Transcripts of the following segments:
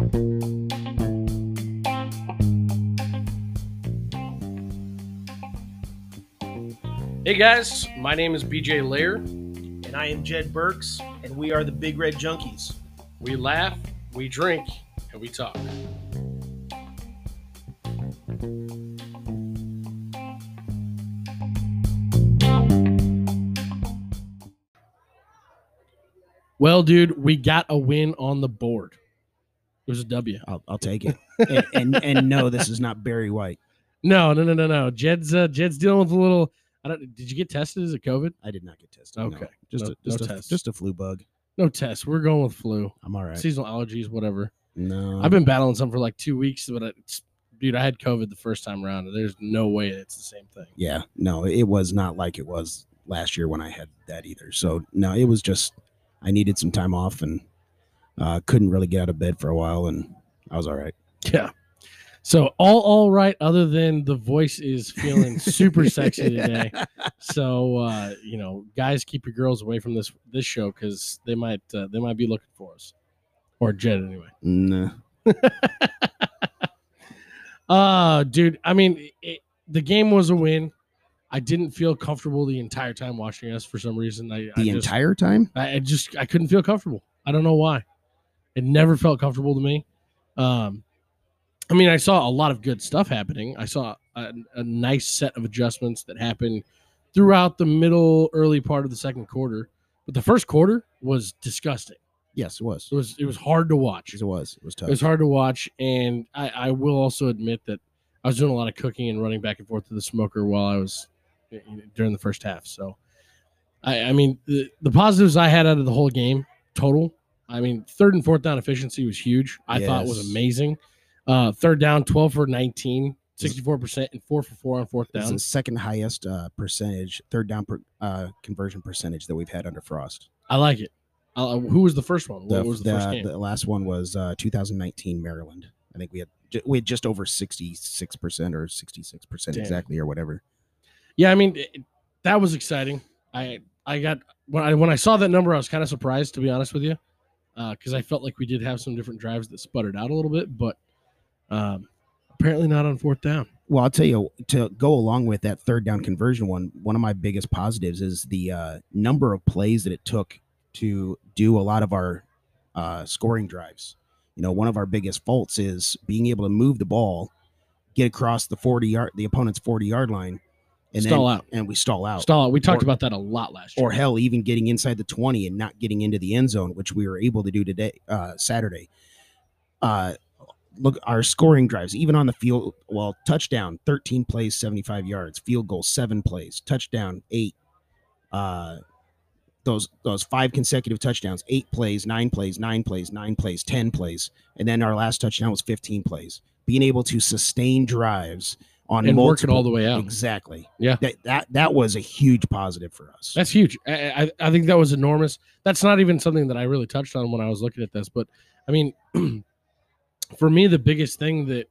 Hey guys, my name is BJ Lair. And I am Jed Burks, and we are the Big Red Junkies. We laugh, we drink, and we talk. Well, dude, we got a win on the board. It was a W. I'll, I'll take it. and, and and no, this is not Barry White. No, no, no, no, no. Jed's uh, Jed's dealing with a little. I don't. Did you get tested? Is it COVID? I did not get tested. no. Okay. just No- a, just no a, test. just a flu bug. No test. We're going with flu, I'm all right. seasonal allergies, whatever. No, I've been battling some for like two weeks, but it's, dude, I had COVID the first time around. There's no way it's the same thing. yeah, no, it was not like it was last year when I had that either. So no, it was just I needed some time off and uh, couldn't really get out of bed for a while, and I was all right. Yeah. So all all right, other than the voice is feeling super sexy today. So uh, you know, guys, keep your girls away from this this show because they might uh, they might be looking for us or Jed anyway. Nah. Uh, dude, I mean, it, the game was a win. I didn't feel comfortable the entire time watching us for some reason. I The I just, entire time? I I just I couldn't feel comfortable. I don't know why. It never felt comfortable to me. Um, I mean, I saw a lot of good stuff happening. I saw a, a nice set of adjustments that happened throughout the middle, early part of the second quarter. But the first quarter was disgusting. Yes, it was. It was it was hard to watch. It was. It was tough. It was hard to watch, and I, I will also admit that I was doing a lot of cooking and running back and forth to the smoker while I was during the first half. So, I, I mean, the, the positives I had out of the whole game total. I mean, third and fourth down efficiency was huge. I thought it was amazing. Uh, third down, twelve for 19, 64 percent, and four for four on fourth down. It's the second highest uh, percentage, third down per, uh, conversion percentage that we've had under Frost. I like it. Uh, who was the first one? The, What was the, first game? the last one was uh, 2019 Maryland. I think we had we had just over 66 percent or 66 percent exactly or whatever. Yeah, I mean it, that was exciting. I I got when I when I saw that number, I was kind of surprised to be honest with you, because I felt like we did have some different drives that sputtered out a little bit, but um, apparently not on fourth down. Well, I'll tell you to go along with that third down conversion one. One of my biggest positives is the uh, number of plays that it took to do a lot of our uh, scoring drives. You know, one of our biggest faults is being able to move the ball, get across the 40 yard, the opponent's 40 yard line, and Stall then out. and we stall out. Stall out. We talked Or- about that a lot last year. or hell, even getting inside the 20 and not getting into the end zone, which we were able to do today, uh, Saturday. Uh, look, our scoring drives, even on the field, well, touchdown, 13 plays, 75 yards, field goal, seven plays, touchdown, eight. Uh, those those five consecutive touchdowns, eight plays, nine plays, nine plays, nine plays, 10 plays. And then our last touchdown was 15 plays. Being able to sustain drives on and work it all the way out. Exactly. Yeah. That, that that was a huge positive for us. That's huge. I, I, I think that was enormous. That's not even something that I really touched on when I was looking at this, but I mean, for me, the biggest thing that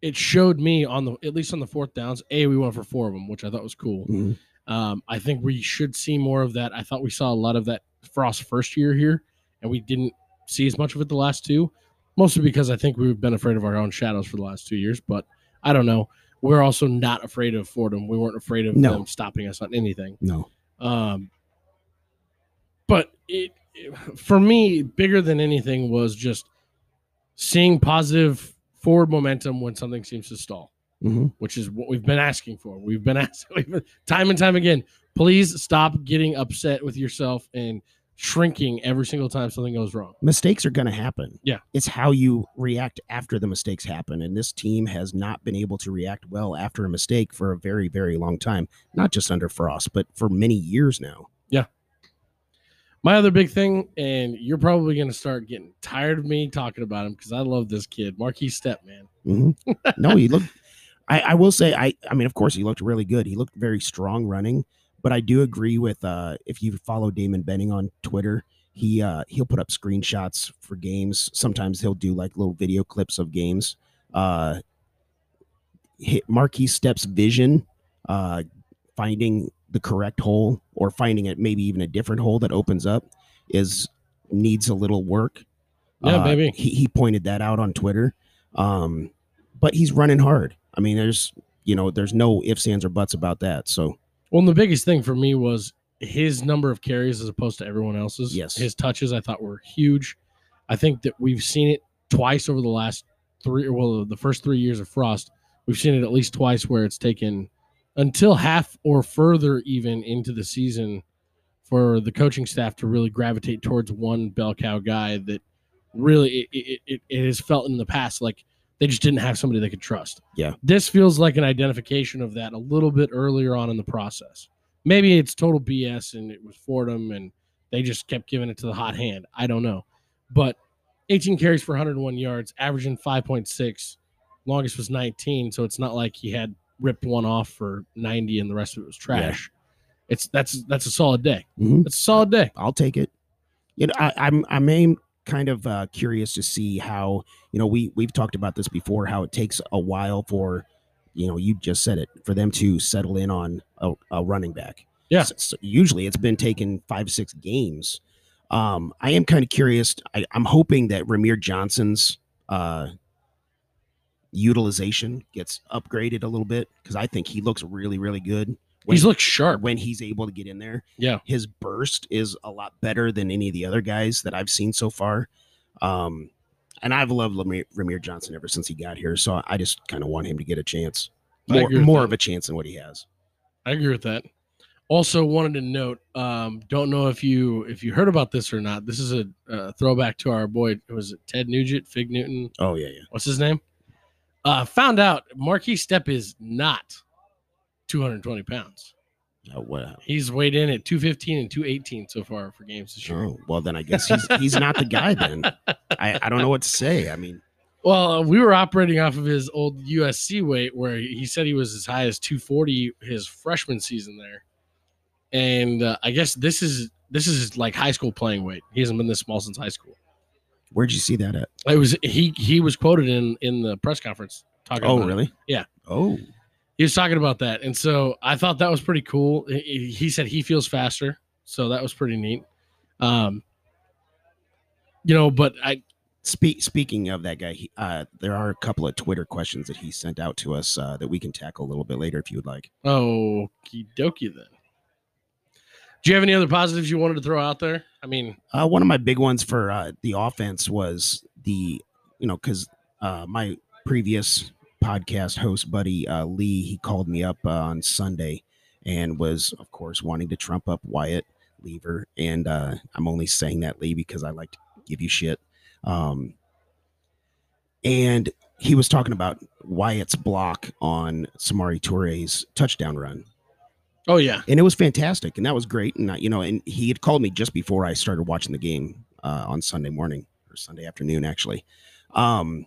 it showed me on the at least on the fourth downs, a we went for four of them, which I thought was cool. Mhm. Um, I think we should see more of that. I thought we saw a lot of that Frost first year here, and we didn't see as much of it the last two, mostly because I think we've been afraid of our own shadows for the last two years. But I don't know. We're also not afraid of Fordham. We weren't afraid of No. them stopping us on anything. No. Um, but it, it- for me, bigger than anything was just seeing positive forward momentum when something seems to stall, Mhm. which is what we've been asking for. We've been asking time and time again. Please stop getting upset with yourself and shrinking every single time something goes wrong. Mistakes are going to happen. Yeah. It's how you react after the mistakes happen. And this team has not been able to react well after a mistake for a very, very long time. Not just under Frost, but for many years now. Yeah. My other big thing, and you're probably going to start getting tired of me talking about him because I love this kid, Markese Stepp, man. Mhm. no, he looked. I, I will say, I, I mean, of course, he looked really good. He looked very strong running, but I do agree with uh, if you follow Damon Benning on Twitter, he uh, he'll put up screenshots for games. Sometimes he'll do like little video clips of games. Uh, hit Markese Stepp's vision, uh, finding the correct hole or finding it maybe even a different hole that opens up is needs a little work. Yeah, Uh, baby. He he pointed that out on Twitter. Um, but he's running hard. I mean, there's you know, there's no ifs, ands, or buts about that. So Well, and the biggest thing for me was his number of carries as opposed to everyone else's. Yes. His touches I thought were huge. I think that we've seen it twice over the last three, well, the first three years of Frost. We've seen it at least twice where it's taken until half or further even into the season for the coaching staff to really gravitate towards one bell cow guy that really it, it, it, it has felt in the past like they just didn't have somebody they could trust. Yeah. This feels like an identification of that a little bit earlier on in the process. Maybe it's total BS and it was Fordham and they just kept giving it to the hot hand. I don't know. But 18 carries for 101 yards, averaging 5.6. Longest was 19, so it's not like he had ripped one off for 90 and the rest of it was trash. It's that's that's a solid day. mhm, It's a solid day. I'll take it. You know, I, I'm I'm aim kind of uh, curious to see how you know we we've talked about this before. How it takes a while for you know you just said it for them to settle in on a, a running back. Yeah. S- so usually it's been taking five six games. Um, I am kind of curious. I, I'm hoping that Rahmir Johnson's uh, utilization gets upgraded a little bit because I think he looks really really good. When- He's looked sharp. when he's able to get in there. Yeah. His burst is a lot better than any of the other guys that I've seen so far. Um, and I've loved Rahmir, Rahmir Johnson ever since he got here. So I just kind of want him to get a chance. More, more of a chance than what he has. I agree with that. Also, wanted to note, um, don't know if you if you heard about this or not. This is a uh, throwback to our boy. Was it Ted Nugent, Fig Newton? Oh, yeah, yeah. What's his name? Uh, found out Markese Stepp is not 220 pounds. Oh, what? He's weighed in at 215 and 218 so far for games this year. Oh, well, then I guess he's, he's not the guy then. I, I don't know what to say. I mean, Well, uh, we were operating off of his old USC weight where he said he was as high as 240 his freshman season there. And uh, I guess this is this is like high school playing weight. He hasn't been this small since high school. where'd you see that at? It was he he was quoted in in the press conference talking Oh, about it. really? Yeah. Oh, He was talking about that. And so I thought that was pretty cool. He, said he feels faster, so that was pretty neat. Um you know, but I Spe- speaking of that guy, he, uh, there are a couple of Twitter questions that he sent out to us uh, that we can tackle a little bit later if you would like. Okie dokie then. Do you have any other positives you wanted to throw out there? I mean, Uh, one of my big ones for uh, the offense was the, you know, because uh, my previous podcast host buddy uh, Lee, he called me up uh, on Sunday and was, of course, wanting to trump up Wyatt Liewer, and uh, I'm only saying that Lee because I like to give you shit. Um, and he was talking about Wyatt's block on Samari Toure's touchdown run. Oh yeah, and it was fantastic and that was great. And I, you know and he had called me just before i started watching the game uh, on sunday morning or sunday afternoon actually. Um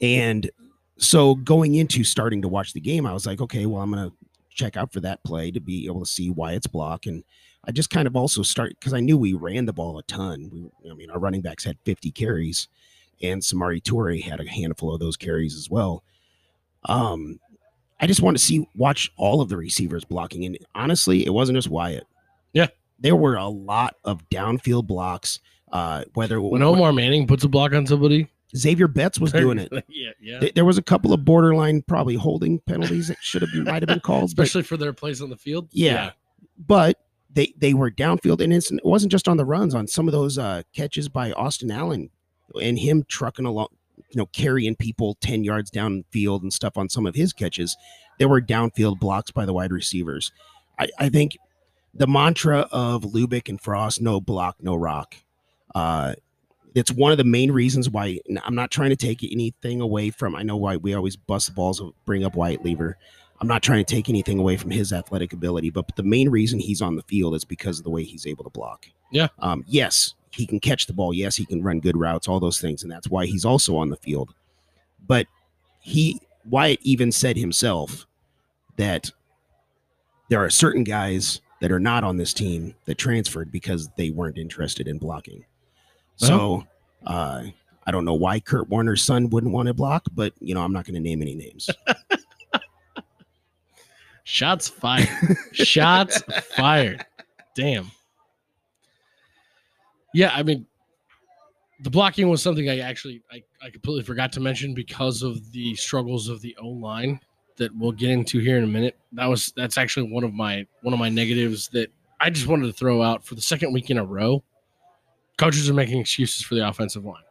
and so going into starting to watch the game i was like okay well i'm gonna check out for that play to be able to see why it's block and i just kind of also start because i knew we ran the ball a ton we, i mean our running backs had 50 carries and samari Toure had a handful of those carries as well um I just want to see watch all of the receivers blocking. And honestly, it wasn't just Wyatt. Yeah. There were a lot of downfield blocks. Uh whether when Omar Manning puts a block on somebody, Xavier Betts was doing it. yeah, yeah. There was a couple of borderline probably holding penalties that should have been might have been called. but, Especially for their plays on the field. Yeah. but they they were downfield and it's, it wasn't just on the runs on some of those uh catches by Austin Allen and him trucking along you know carrying people 10 yards downfield and stuff on some of his catches there were downfield blocks by the wide receivers I, I think the mantra of Lubick and Frost no block no rock uh it's one of the main reasons why I'm not trying to take anything away from I know why we always bust the balls of bring up Wyatt Liewer I'm not trying to take anything away from his athletic ability, but the main reason he's on the field is because of the way he's able to block. Yeah. Um, yes, he can catch the ball. Yes, he can run good routes, all those things, and that's why he's also on the field. But he Wyatt even said himself that there are certain guys that are not on this team that transferred because they weren't interested in blocking. So uh, I don't know why Kurt Warner's son wouldn't want to block, but you know I'm not going to name any names. Shots fired. Shots fired. Damn. Yeah, I mean, the blocking was something I actually I, I completely forgot to mention because of the struggles of the O line that we'll get into here in a minute. That was that's actually one of my one of my negatives that I just wanted to throw out for the second week in a row. Coaches are making excuses for the offensive line.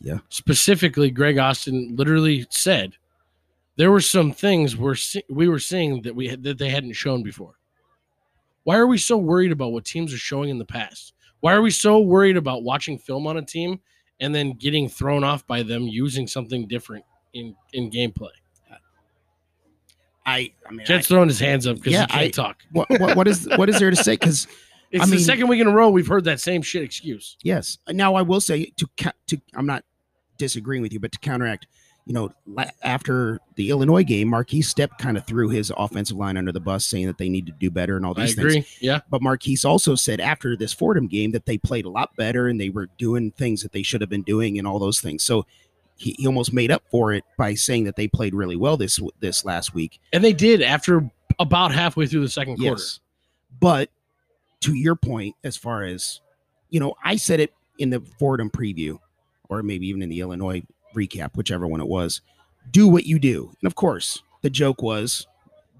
Yeah. Specifically, Greg Austin literally said there were some things we're see- we were seeing that we had, that they hadn't shown before. Why are we so worried about what teams are showing in the past? Why are we so worried about watching film on a team and then getting thrown off by them using something different in in gameplay? I, I mean, Jed's throwing his hands up because Yeah, he can't I- talk. what, what, what is what is there to say? Because It's I the mean- second week in a row we've heard that same shit excuse. yes, now I will say to to I'm not disagreeing with you, but to counteract, you know, after the Illinois game, Markese Stepp kind of threw his offensive line under the bus, saying that they need to do better and all I these things. agree. Yeah. But Markese also said after this Fordham game that they played a lot better and they were doing things that they should have been doing and all those things. So he, he almost made up for it by saying that they played really well this this last week. And they did after about halfway through the second quarter. Yes. But to your point, as far as you know, I said it in the Fordham preview, or maybe even in the Illinois recap, whichever one it was. Do what you do, and of course, the joke was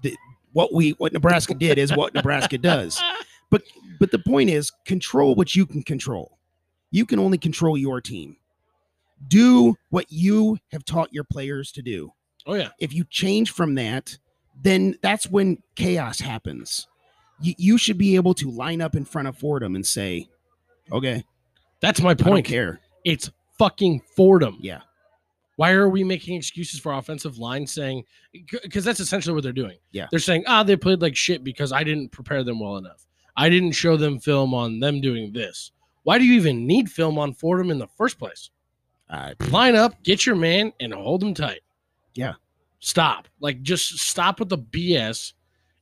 that what we what Nebraska did is what Nebraska does. But but the point is, control what you can control. You can only control your team. Do what you have taught your players to do Oh yeah. if you change from that, then that's when chaos happens. You, you should be able to line up in front of Fordham and say, okay, That's my I don't point. care. It's fucking Fordham. Yeah. Why are we making excuses for offensive line saying because that's essentially what they're doing. Yeah. They're saying, ah, they played like shit because I didn't prepare them well enough. I didn't show them film on them doing this. Why do you even need film on Fordham in the first place? Uh, Line up, get your man, and hold them tight. Yeah. Stop. Like just stop with the BS.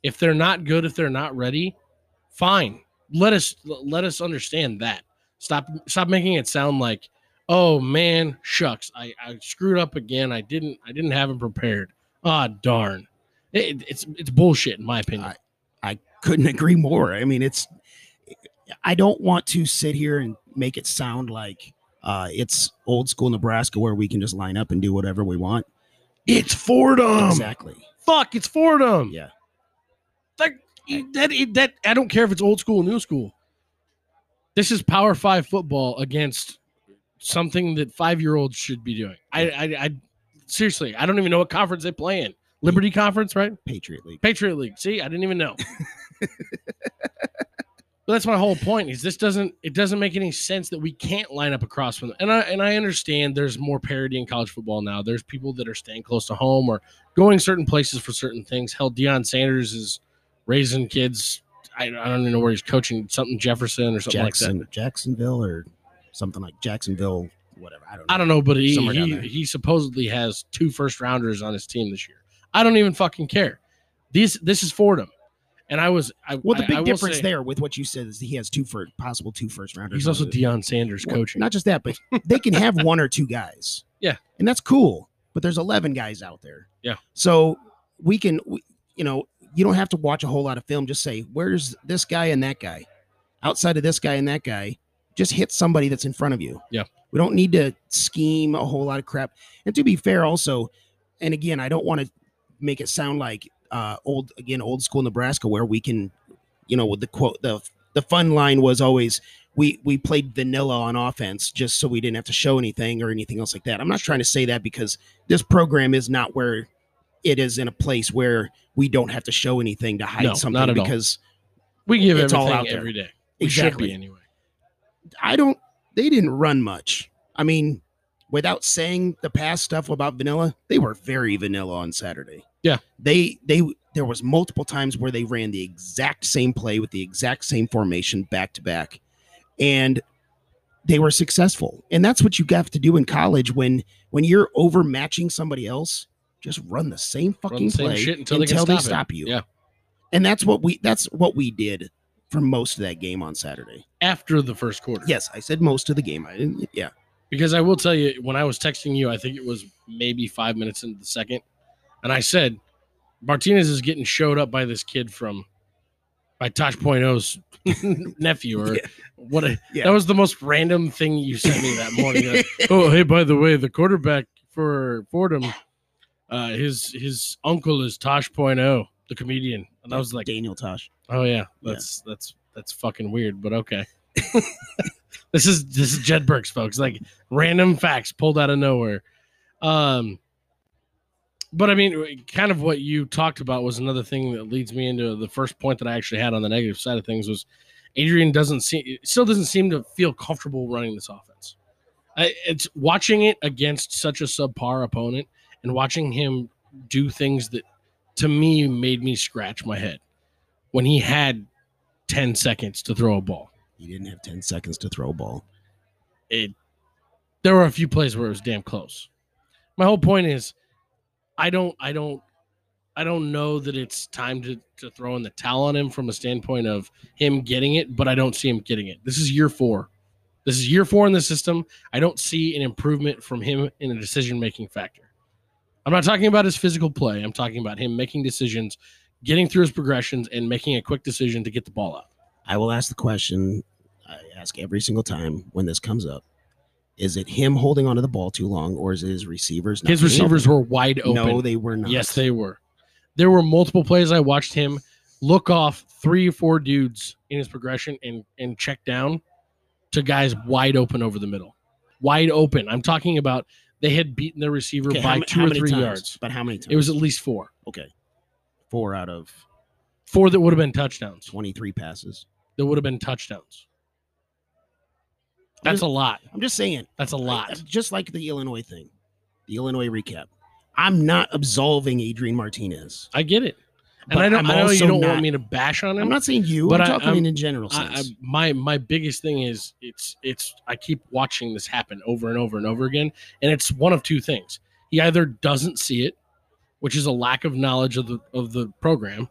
If they're not good, if they're not ready, fine. Let us let us understand that. Stop stop making it sound like, oh man, shucks, I, I screwed up again. I didn't I didn't have him prepared. Ah darn. It- it's it's bullshit in my opinion. I couldn't agree more. I mean, it's, I don't want to sit here and make it sound like uh, it's old school Nebraska where we can just line up and do whatever we want. it's Fordham. exactly. Fuck, it's Fordham. Yeah. That that I don't care if it's old school, or new school. This is Power Five football against something that five year olds should be doing. I, I I seriously, I don't even know what conference they play in. Liberty Conference, right? Patriot League. Patriot League. See, I didn't even know. but that's my whole point. Is this doesn't it doesn't make any sense that we can't line up across from them. And I and I understand there's more parity in college football now. There's people that are staying close to home or going certain places for certain things. Hell, Deion Sanders is raising kids. I, I don't even know where he's coaching. Something Jefferson or something like that. Jacksonville or something like Jacksonville, whatever. I don't know. I don't know, but he he, he supposedly has two first rounders on his team this year. I don't even fucking care. These this is Fordham, and I was I, Well, the big I will difference say- there with what you said is he has two for possible two first rounders. He's also Deion Sanders Well, coaching. Not just that, but they can have one or two guys. Yeah. and that's cool. But there's 11 guys out there. Yeah. So we can, we, you know, you don't have to watch a whole lot of film. Just say, where's this guy and that guy? Outside of this guy and that guy, just hit somebody that's in front of you. Yeah. We don't need to scheme a whole lot of crap. And to be fair, also, and again, I don't want to make it sound like uh old again old school Nebraska where we can, you know, with the quote the the fun line was always we we played vanilla on offense just so we didn't have to show anything or anything else like that. I'm not trying to say that because this program is not where it is in a place where we don't have to show anything to hide No, something not at all. because we give it's all everything out there. every day. We should exactly be anyway. I don't they didn't run much. I mean, without saying the past stuff about vanilla, they were very vanilla on Saturday. Yeah. They they there was multiple times where they ran the exact same play with the exact same formation back to back. And they were successful. And that's what you have to do in college when when you're overmatching somebody else, just run the same fucking the same play shit until they they stop you. Yeah. And that's what we that's what we did for most of that game on Saturday. After the first quarter. Yes, I said most of the game. I didn't yeah. Because I will tell you, when I was texting you, I think it was maybe five minutes into the second, and I said, Martinez is getting showed up by this kid from by Tosh Point O's nephew or Yeah. what a, Yeah. that was the most random thing you sent me that morning. Like, oh, hey, by the way, the quarterback for Fordham, uh, his his uncle is Tosh Point the comedian. And I was like, Daniel Tosh. oh yeah, that's that's that's fucking weird, but okay. this is this is Jed Burks, folks. Like random facts pulled out of nowhere. Um, but I mean, kind of what you talked about was another thing that leads me into the first point that I actually had on the negative side of things was Adrian doesn't seem still doesn't seem to feel comfortable running this offense. I, it's watching it against such a subpar opponent and watching him do things that to me made me scratch my head when he had 10 seconds to throw a ball. He didn't have 10 seconds to throw a ball. It there were a few plays where it was damn close. My whole point is I don't I don't I don't know that it's time to, to throw in the towel on him from a standpoint of him getting it, but I don't see him getting it. This is year four. This is year four in the system. I don't see an improvement from him in a decision making factor. I'm not talking about his physical play. I'm talking about him making decisions, getting through his progressions, and making a quick decision to get the ball out. I will ask the question I ask every single time when this comes up. Is it him holding onto the ball too long, or is it his receivers? not His receivers open? were wide open. No, they were not. Yes, they were. There were multiple plays I watched him look off three or four dudes in his progression and and check down to guys wide open over the middle. Wide open. I'm talking about they had beaten their receiver Okay, by ma- two how or three times? yards. But how many times? It was at least four. okay. Four out of Four that would have been touchdowns. 23 passes. That would have been touchdowns. That's a lot. I'm just saying. That's a lot. just like the Illinois thing, the Illinois recap. I'm not absolving Adrian Martinez. I get it. And But I know I know you don't not- want me to bash on him. I'm not saying you. But I'm talking I'm- in a general I, I, sense. my my biggest thing is it's it's I keep watching this happen over and over and over again, and it's one of two things. He either doesn't see it, which is a lack of knowledge of the of the program,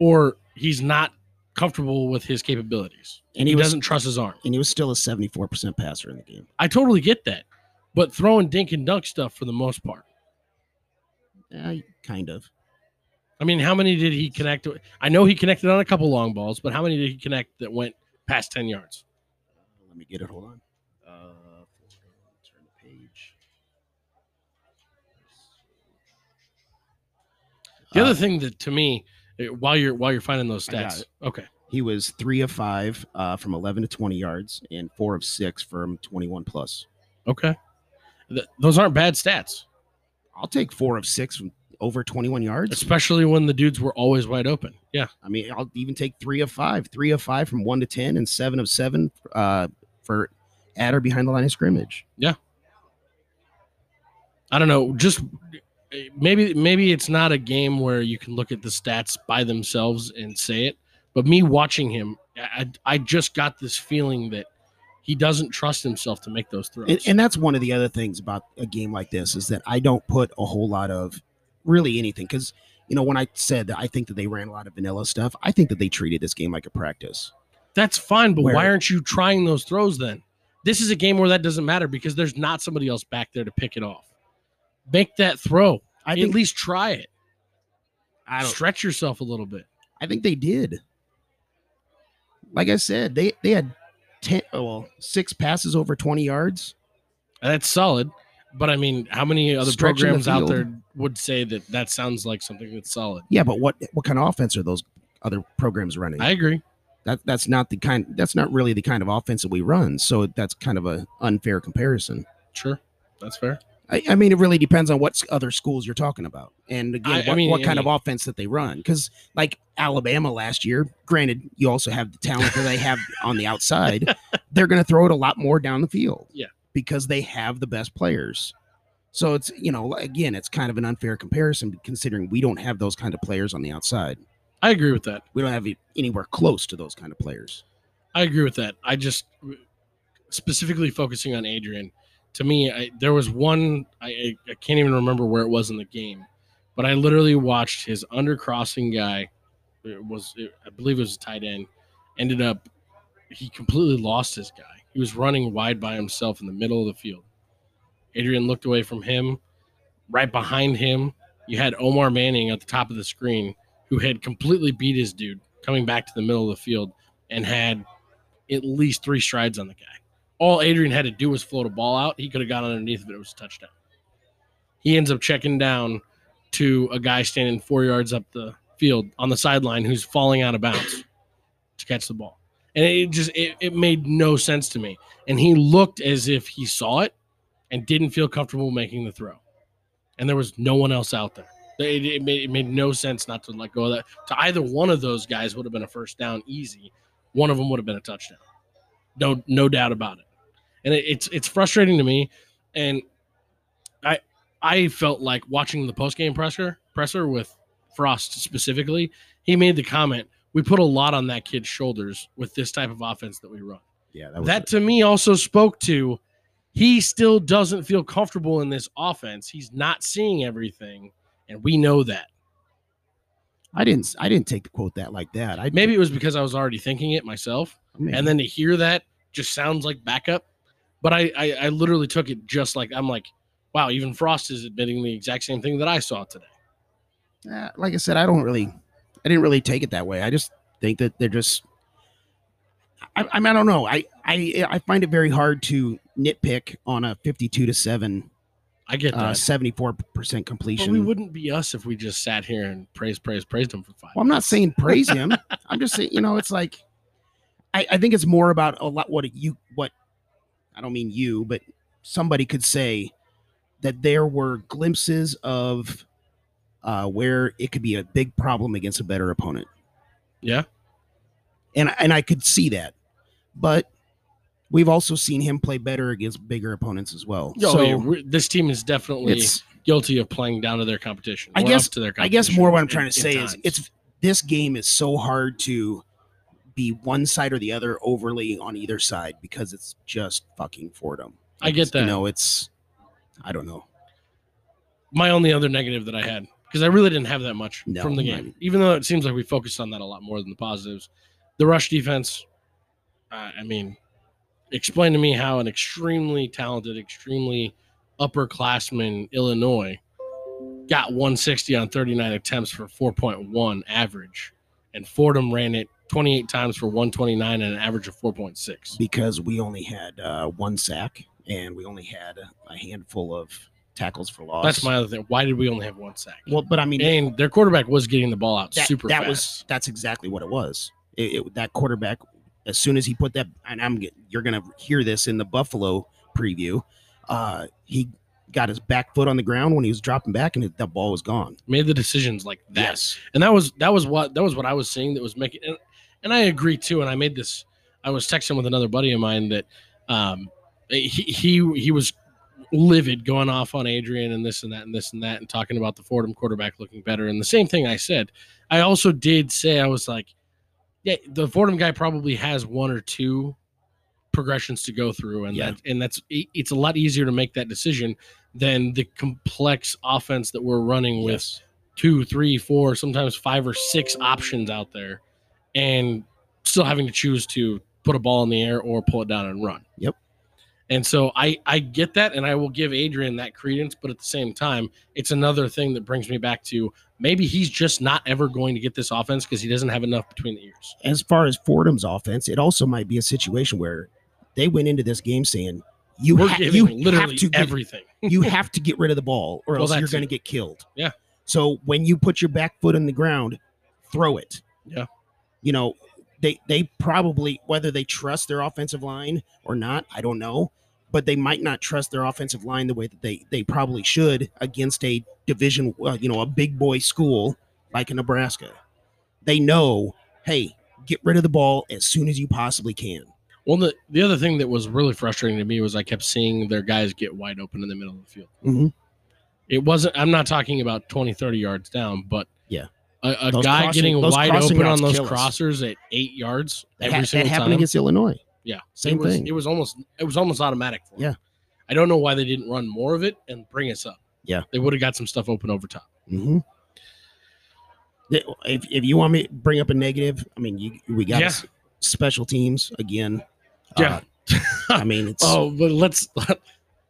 or he's not comfortable with his capabilities. and He, he, was, doesn't trust his arm. and he was still a 74% passer in the game. I totally get that, but throwing dink and dunk stuff for the most part. Uh, kind of. I mean, how many did he connect? to- I know he connected on a couple long balls, but how many did he connect that went past ten yards? Let me get it. Hold on. Uh, turn the page. The Uh, other thing that to me, uh, while you're while you're finding those stats, okay, He was three of five uh, from 11 to 20 yards and four of six from 21 plus. okay, Th- those aren't bad stats, I'll take four of six from over 21 yards. especially when the dudes were always wide open. Yeah, I mean, I'll even take three of five, three of five from one to 10, and seven of seven uh, for at or behind the line of scrimmage. Yeah. I don't know, just maybe maybe it's not a game where you can look at the stats by themselves and say it, but me watching him, I, I just got this feeling that he doesn't trust himself to make those throws. And, and that's one of the other things about a game like this is that I don't put a whole lot of really anything because you know when I said that I think that they ran a lot of vanilla stuff, I think that they treated this game like a practice. That's fine, but why aren't you trying those throws then? This is a game where that doesn't matter because there's not somebody else back there to pick it off. Make that throw. I At least try it. I don't. Stretch yourself a little bit. I think they did. Like I said, they they had ten, oh, well, six passes over twenty yards. That's solid. But I mean, how many other Stretching the programs out field. there would say that that sounds like something that's solid? Yeah, but what what kind of offense are those other programs running? I agree. that that's not the kind. That's not really the kind of offense that we run. So that's kind of a unfair comparison. Sure. That's fair. I, I mean, it really depends on what other schools you're talking about, and again, I- I what, mean, what I kind of mean- offense that they run. Because like Alabama last year, granted, you also have the talent that they have on the outside. They're going to throw it a lot more down the field. Yeah. Because they have the best players. So it's you know again, it's kind of an unfair comparison considering we don't have those kind of players on the outside. I agree with that. We don't have anywhere close to those kind of players. I agree with that. I just specifically focusing on Adrian. To me, I, there was one I, I can't even remember where it was in the game, but I literally watched his undercrossing guy. It was I believe it was a tight end. Ended up he completely lost his guy. He was running wide by himself in the middle of the field. Adrian looked away from him. Right behind him, you had Omar Manning at the top of the screen, who had completely beat his dude, coming back to the middle of the field and had at least three strides on the guy. All Adrian had to do was float a ball out. He could have got underneath it. It was a touchdown. He ends up checking down to a guy standing four yards up the field on the sideline who's falling out of bounds to catch the ball. And it just it, it made no sense to me. And he looked as if he saw it and didn't feel comfortable making the throw. And there was no one else out there. It, it made, it made no sense not to let go of that. To either one of those guys would have been a first down easy. One of them would have been a touchdown. No, no doubt about it. And it, it's it's frustrating to me. And I I felt like watching the post game presser presser with Frost specifically. He made the comment, "We put a lot on that kid's shoulders with this type of offense that we run." Yeah, that was that to me also spoke to he still doesn't feel comfortable in this offense. He's not seeing everything, and we know that. I didn't I didn't take the quote that like that. I Maybe it was because I was already thinking it myself, maybe. and then to hear that just sounds like backup. But I, I, I literally took it just like I'm like, wow, even Frost is admitting the exact same thing that I saw today. Uh, like I said, I don't really, I didn't really take it that way. I just think that they're just. I, I mean, I don't know. I, I I find it very hard to nitpick on a fifty-two to seven, I get uh, that. seventy-four percent completion. we wouldn't be us if we just sat here and praise, praise, praised him for five. Well, I'm not saying praise him. I'm just saying, you know, it's like I, I think it's more about a lot what you what I don't mean you, but somebody could say that there were glimpses of uh, where it could be a big problem against a better opponent, Yeah, and and I could see that, but we've also seen him play better against bigger opponents as well. Oh, so this team is definitely guilty of playing down to their competition. I guess- to their I guess more what I'm trying to say is it's this game is so hard to be one side or the other overly on either side because it's just fucking Fordham. I get that. You know, it's I don't know. my only other negative that I had because I really didn't have that much No, from the game, even though it seems like we focused on that a lot more than the positives. The rush defense, uh, I mean, explain to me how an extremely talented, extremely upperclassman Illinois got 160 on 39 attempts for 4.1 average, and Fordham ran it 28 times for 129 and an average of 4.6. Because we only had uh, one sack and we only had a handful of tackles for loss. That's my other thing. Why did we only have one sack? well, but I mean and their quarterback was getting the ball out that, super that fast. was that's exactly what it was. It, it- that quarterback, as soon as he put that, and I'm you're gonna hear this in the Buffalo preview. Uh, he got his back foot on the ground when he was dropping back, and it, that ball was gone. made the decisions like that. Yes, and that was that was what that was what I was seeing that was making and, and I agree too. And I made this. I was texting with another buddy of mine that um, he he he was livid going off on Adrian and this and that and this and that and talking about the Fordham quarterback looking better. And the same thing I said. I also did say I was like, yeah, the Fordham guy probably has one or two progressions to go through, and Yeah. that and that's it's a lot easier to make that decision than the complex offense that we're running with yes. two, three, four, sometimes five or six options out there, and still having to choose to put a ball in the air or pull it down and run. Yep. And so I I get that, and I will give Adrian that credence, but at the same time, it's another thing that brings me back to maybe he's just not ever going to get this offense because he doesn't have enough between the ears. As far as Fordham's offense, it also might be a situation where they went into this game saying you We're ha- you literally have to get, everything. you have to get rid of the ball or Well, else you're going to get killed. Yeah. So when you put your back foot on the ground, throw it. Yeah. You know, they they probably whether they trust their offensive line or not, I don't know, but they might not trust their offensive line the way that they they probably should against a division, uh, you know, a big boy school like in Nebraska. They know, hey, get rid of the ball as soon as you possibly can. Well, the, the other thing that was really frustrating to me was I kept seeing their guys get wide open in the middle of the field. Mhm. It wasn't, I'm not talking about 20, 30 yards down, but. A, a guy crossing- getting wide open on those kill us. crossers at eight yards That, every ha- that single happened time. against Illinois. yeah, Same it was, thing. It was almost, it was almost automatic for them. Yeah. I don't know why they didn't run more of it and bring us up. Yeah. They would have got some stuff open over top. Mm-hmm. If, if you want me to bring up a negative, I mean, you, we got Yeah. special teams again. Yeah. Uh, I mean, it's Oh, but let's,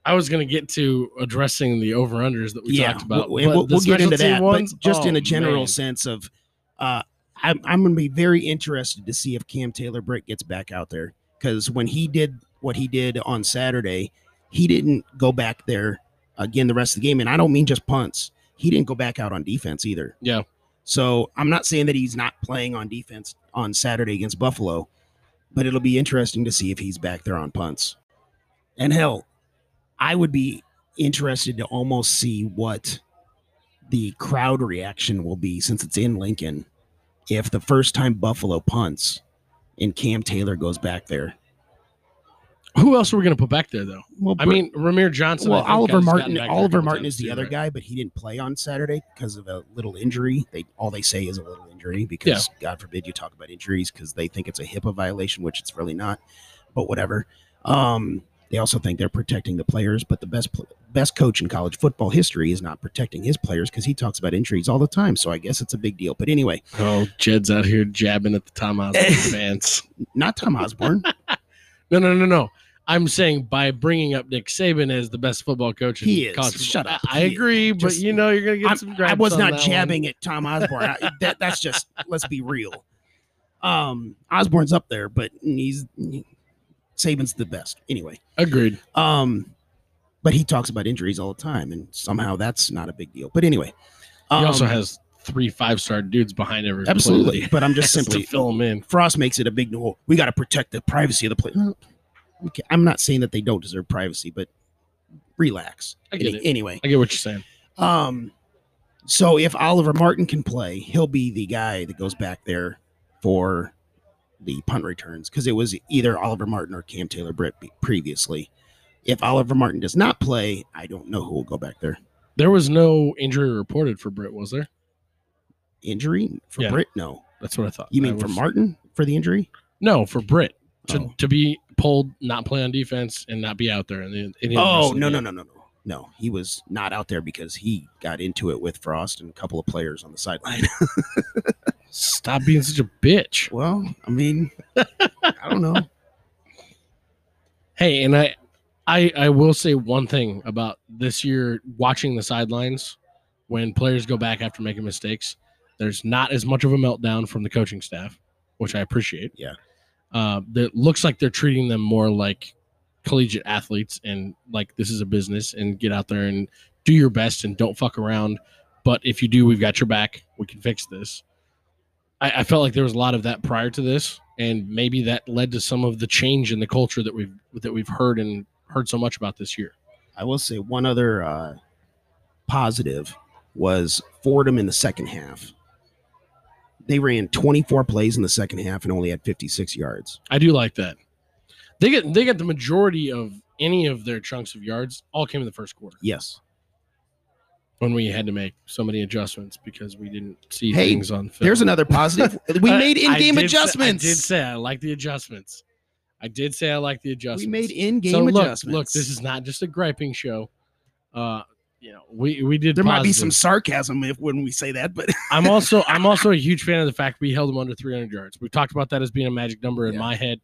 I was going to get to addressing the over unders that we yeah. talked about. We'll, but we'll, we'll get into that, ones, but just in oh, a general man. sense of, uh, I'm, I'm going to be very interested to see if Cam Taylor Britt gets back out there because when he did what he did on Saturday, he didn't go back there again the rest of the game. And I don't mean just punts. He didn't go back out on defense either. Yeah. So I'm not saying that he's not playing on defense on Saturday against Buffalo, but it'll be interesting to see if he's back there on punts. And hell, I would be interested to almost see what the crowd reaction will be since it's in Lincoln if the first time Buffalo punts and Cam Taylor goes back there. Who else are we going to put back there, though? Well, I mean, Rahmir Johnson. I well, Oliver Martin. gotten back there a Oliver Martin is the other right? guy, but he didn't play on Saturday because of a little injury. They all they say is a little injury because God forbid you talk about injuries because they think it's a HIPAA violation, which it's really not. But whatever. Um, they also think they're protecting the players, but the best best coach in college football history is not protecting his players because he talks about injuries all the time. So I guess it's a big deal. But anyway, Oh, Jed's out here jabbing at the Tom Osborne fans. not Tom Osborne. No, no, no, no. I'm saying by bringing up Nick Saban as the best football coach in He is. college football. Shut up. I, agree, but you know you're gonna get I'm- some. I was not jabbing at Tom Osborne. I, that, that's just let's be real. Um, Osborne's up there, but he's Saban's the best anyway. Agreed. Um, but he talks about injuries all the time, and somehow that's not a big deal. But anyway, He um, also has three five star dudes behind every. absolutely. But I'm just simply fill them in. Frost makes it a big deal. We got to protect the privacy of the player. Okay, I'm not saying that they don't deserve privacy, but relax. I get Any- it. Anyway, I get what you're saying. Um, so if Oliver Martin can play, he'll be the guy that goes back there for the punt returns because it was either Oliver Martin or Cam Taylor Britt previously. If Oliver Martin does not play, I don't know who will go back there. There was no injury reported for Britt, was there? Injury for Yeah. Britt? No. That's what I thought. You mean for Martin for the injury? No, for Britt to, Oh. to be pulled, not play on defense, and not be out there. In the Oh no no no no no no! He was not out there because he got into it with Frost and a couple of players on the sideline. Stop being such a bitch. well, I mean, I don't know. Hey, and I, I, I will say one thing about this year watching the sidelines when players go back after making mistakes. There's not as much of a meltdown from the coaching staff, which I appreciate. Yeah. Uh, that looks like they're treating them more like collegiate athletes and like this is a business and get out there and do your best and don't fuck around. But if you do, we've got your back. We can fix this. I, I felt like there was a lot of that prior to this, and maybe that led to some of the change in the culture that we've that we've heard and heard so much about this year. I will say one other uh, positive was Fordham in the second half. They ran 24 plays in the second half and only had 56 yards. I do like that. They get they get the majority of any of their chunks of yards all came in the first quarter Yes. when we had to make so many adjustments because we didn't see Hey, things on film. There's another positive. We made in-game say- adjustments. I did say I like the adjustments. I did say I like the adjustments. we made in-game so look, adjustments. look, this is not just a griping show. Uh, you know, we we did. there might be some sarcasm if when we say that, but I'm also I'm also a huge fan of the fact we held them under 300 yards. We've talked about that as being a magic number in Yeah. my head.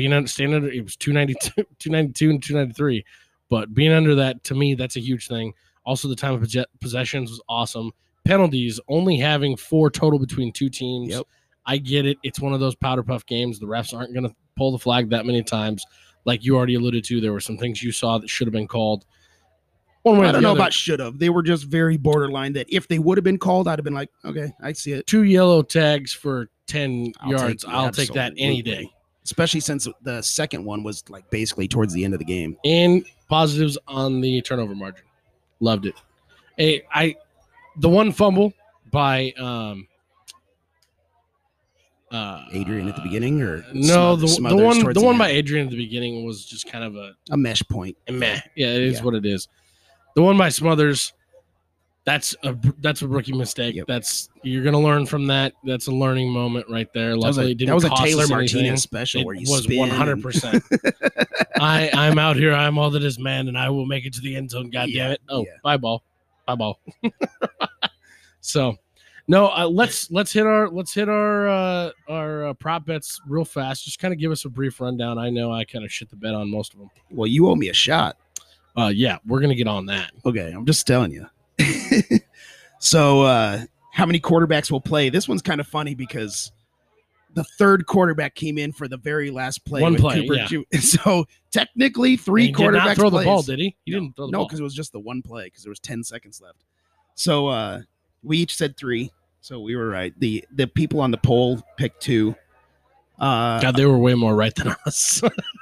Being under under it was 292, 292 and 293, but being under that to me that's a huge thing. Also, the time of possessions was awesome. Penalties only having four total between two teams. Yep. I get it. It's one of those powder puff games. The refs aren't going to pull the flag that many times. Like you already alluded to, there were some things you saw that should have been called. One way I don't know other. about should have. They were just very borderline. That if they would have been called, I'd have been like, okay, I see it. two yellow tags for 10 I'll yards. take- I'll take that any absolutely. day. Especially since the second one was like basically towards the end of the game. And positives on the turnover margin. Loved it. Hey, I the one fumble by um uh Adrian at the beginning, or no, the, the one towards the one by? Adrian at the beginning was just kind of a a mesh point. a meh. Yeah, it is Yeah. what it is. The one by Smothers, that's a that's a rookie mistake. Yep. That's you're gonna learn from that. That's a learning moment right there. That was a, didn't that was a Taylor. Martinez special It where you was spin one and- hundred percent. I I'm out here. I'm all that is man, and I will make it to the end zone. God Yeah, damn it! Oh, yeah. bye ball, bye ball. so, no, uh, let's let's hit our let's hit our uh, our uh, prop bets real fast. Just kind of give us a brief rundown. I know I kind of shit the bed on most of them. Well, you owe me a shot. Uh, yeah, we're gonna get on that. Okay, I'm just telling you. So, uh, how many quarterbacks will play. This one's kind of funny because the third quarterback came in for the very last play. One play, Cooper yeah. Ju- So technically, three he quarterbacks did not throw the ball, did he? He no, didn't throw the no, because it was just the one play because there was ten seconds left. So uh, we each said three. So we were right. the The people on the poll picked two. Uh, God, they were way more right than us.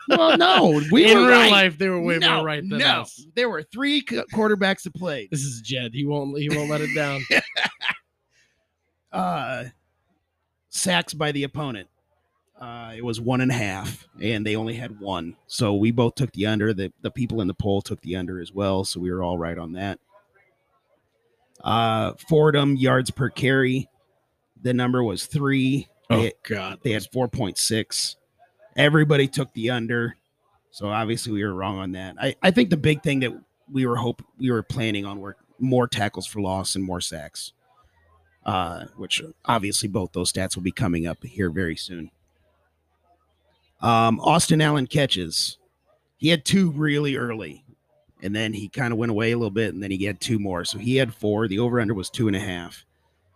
well, no, we In were real right. life, they were way no, more right than no. us. There were three quarterbacks that played. This is Jed. He won't. He won't let it down. Uh, sacks by the opponent. Uh, it was one and a half, and they only had one. So we both took the under. The the people in the poll took the under as well. So we were all right on that. Uh, Fordham yards per carry. The number was three. Oh They, God. they had four point six. Everybody took the under. So obviously we were wrong on that. I, I think the big thing that we were hope we were planning on were more tackles for loss and more sacks. Uh, which obviously both those stats will be coming up here very soon. Um, Austin Allen catches. He had two really early, and then he kind of went away a little bit, and then he had two more. So he had four. The over under was two and a half.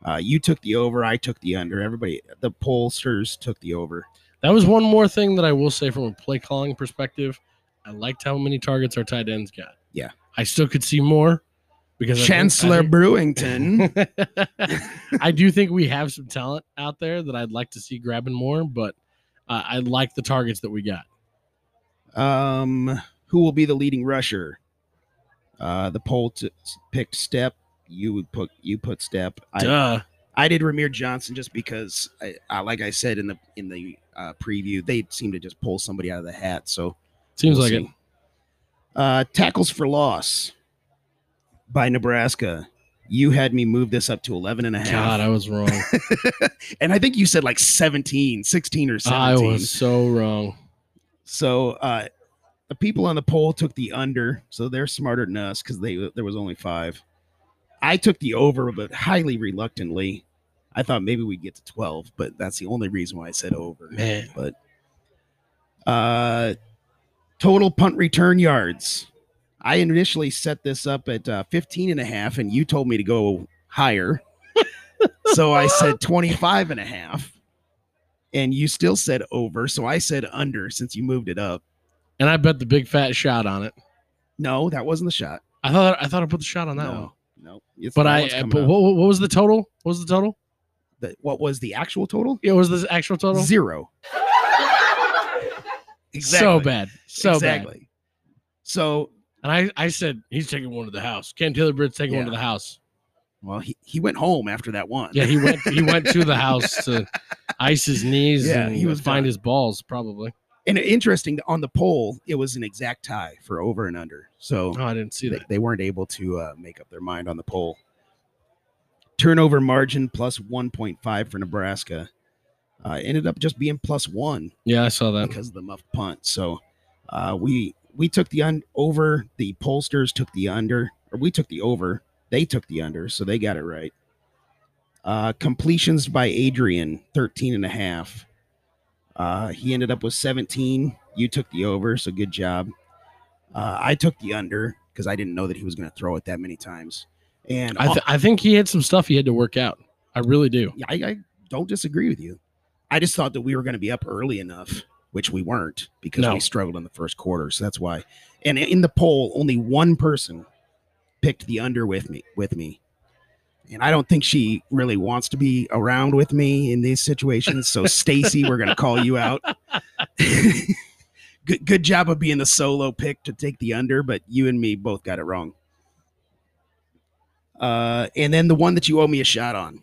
Uh, you took the over. I took the under. Everybody, the pollsters took the over. That was one more thing that I will say from a play calling perspective. I liked how many targets our tight ends got. Yeah. I still could see more because I think- Chancellor I think- Brewington. I do think we have some talent out there that I'd like to see grabbing more, but uh, I like the targets that we got. um, who will be the leading rusher? Uh, the poll t- picked Stepp. You would put you put Stepp. I, Duh. I did Rahmir Johnson just because, I, I, like I said in the in the uh, preview, they seem to just pull somebody out of the hat. So Seems we'll like see. Uh, tackles for loss by Nebraska. You had me move this up to 11 and a half. God, I was wrong. and I think you said like 17, 16 or 17. I was so wrong. So uh, the people on the poll took the under, so they're smarter than us because they there was only five. I took the over, but highly reluctantly. I thought maybe we'd get to 12, but that's the only reason why I said over. Man. But uh total punt return yards. I initially set this up at uh, 15 and a half, and you told me to go higher. so I said 25 and a half. And you still said over, so I said under since you moved it up. And I bet the big fat shot on it. No, that wasn't the shot. I thought I thought I put the shot on that no, one. It's, But I uh, but what, what was the total? What was the total? The- what was the actual total? Yeah, was the actual total? Zero. So bad. So bad. exactly. So, And I, I said he's taking one to the house. Cam Taylor-Britt's taking one to the house. well, he, he went home after that one. Yeah, he went he went to the house to ice his knees Yeah, and he was find done. his balls probably. And interesting on the poll, it was an exact tie for over and under. So Oh, I didn't see they, that. they weren't able to uh, make up their mind on the poll. Turnover margin plus 1.5 for Nebraska. Uh, ended up just being plus one Yeah, I saw that. because of the muffed punt. So uh, we we took the un- over. The pollsters took the under, or we took the over. They took the under, so they got it right. Uh, completions by Adrian, 13 and a half. Uh, he ended up with 17. You took the over, so good job. Uh, I took the under because I didn't know that he was going to throw it that many times. And I, th- I think he had some stuff he had to work out. I really do. yeah, I, I don't disagree with you. I just thought that we were going to be up early enough, which we weren't because No. we struggled in the first quarter. So that's why. And in the poll, only one person picked the under with me. With me, and I don't think she really wants to be around with me in these situations. So Stacy, we're going to call you out. good, good job of being the solo pick to take the under, but you and me both got it wrong. Uh, and then the one that you owe me a shot on,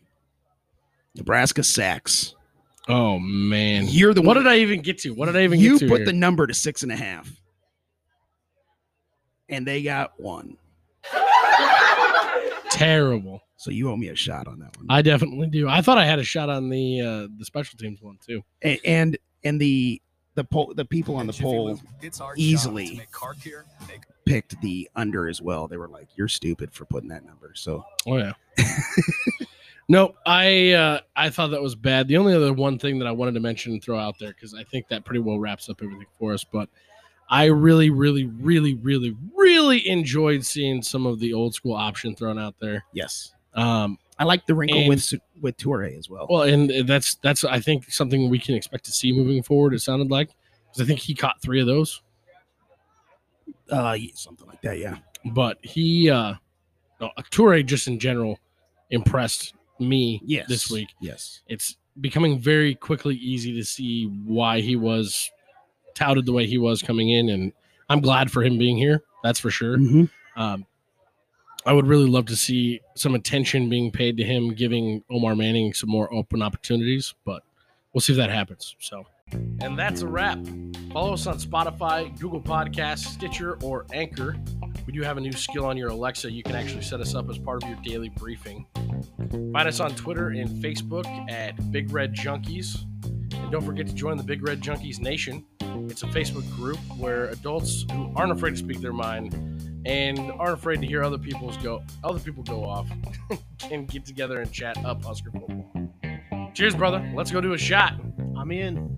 Nebraska sacks. Oh man. You're the what one. did I even get to? What did I even you get to? put here? the number to six and a half, and they got one. terrible. So you owe me a shot on that one. I definitely do. I thought I had a shot on the uh the special teams one too. A- and and the the poll the people on the poll easily picked the under as well. They were like, "You're stupid for putting that number." So Oh yeah. nope. I uh, I thought that was bad. The only other one thing that I wanted to mention and throw out there because I think that pretty well wraps up everything for us. But I really, really, really, really, really enjoyed seeing some of the old school option thrown out there. yes, Um, I like the wrinkle And- with with Toure as well. Well, and that's that's I think something we can expect to see moving forward. It sounded like because I think he caught three of those, Uh, something like that. Yeah. but he uh, no, Toure just in general impressed me Yes. this week. Yes. It's becoming very quickly easy to see why he was touted the way he was coming in, and I'm glad for him being here. That's for sure. Mhm. Um, I would really love to see some attention being paid to him, giving Omar Manning some more open opportunities, but we'll see if that happens. So, and that's a wrap. Follow us on Spotify, Google Podcasts, Stitcher, or Anchor. We do have a new skill on your Alexa. You can actually set us up as part of your daily briefing. Find us on Twitter and Facebook at Big Red Junkies. And don't forget to join the Big Red Junkies Nation. It's a Facebook group where adults who aren't afraid to speak their mind and aren't afraid to hear other people's go other people go off can get together and chat up Husker football. Cheers, brother. Let's go do a shot. I'm in.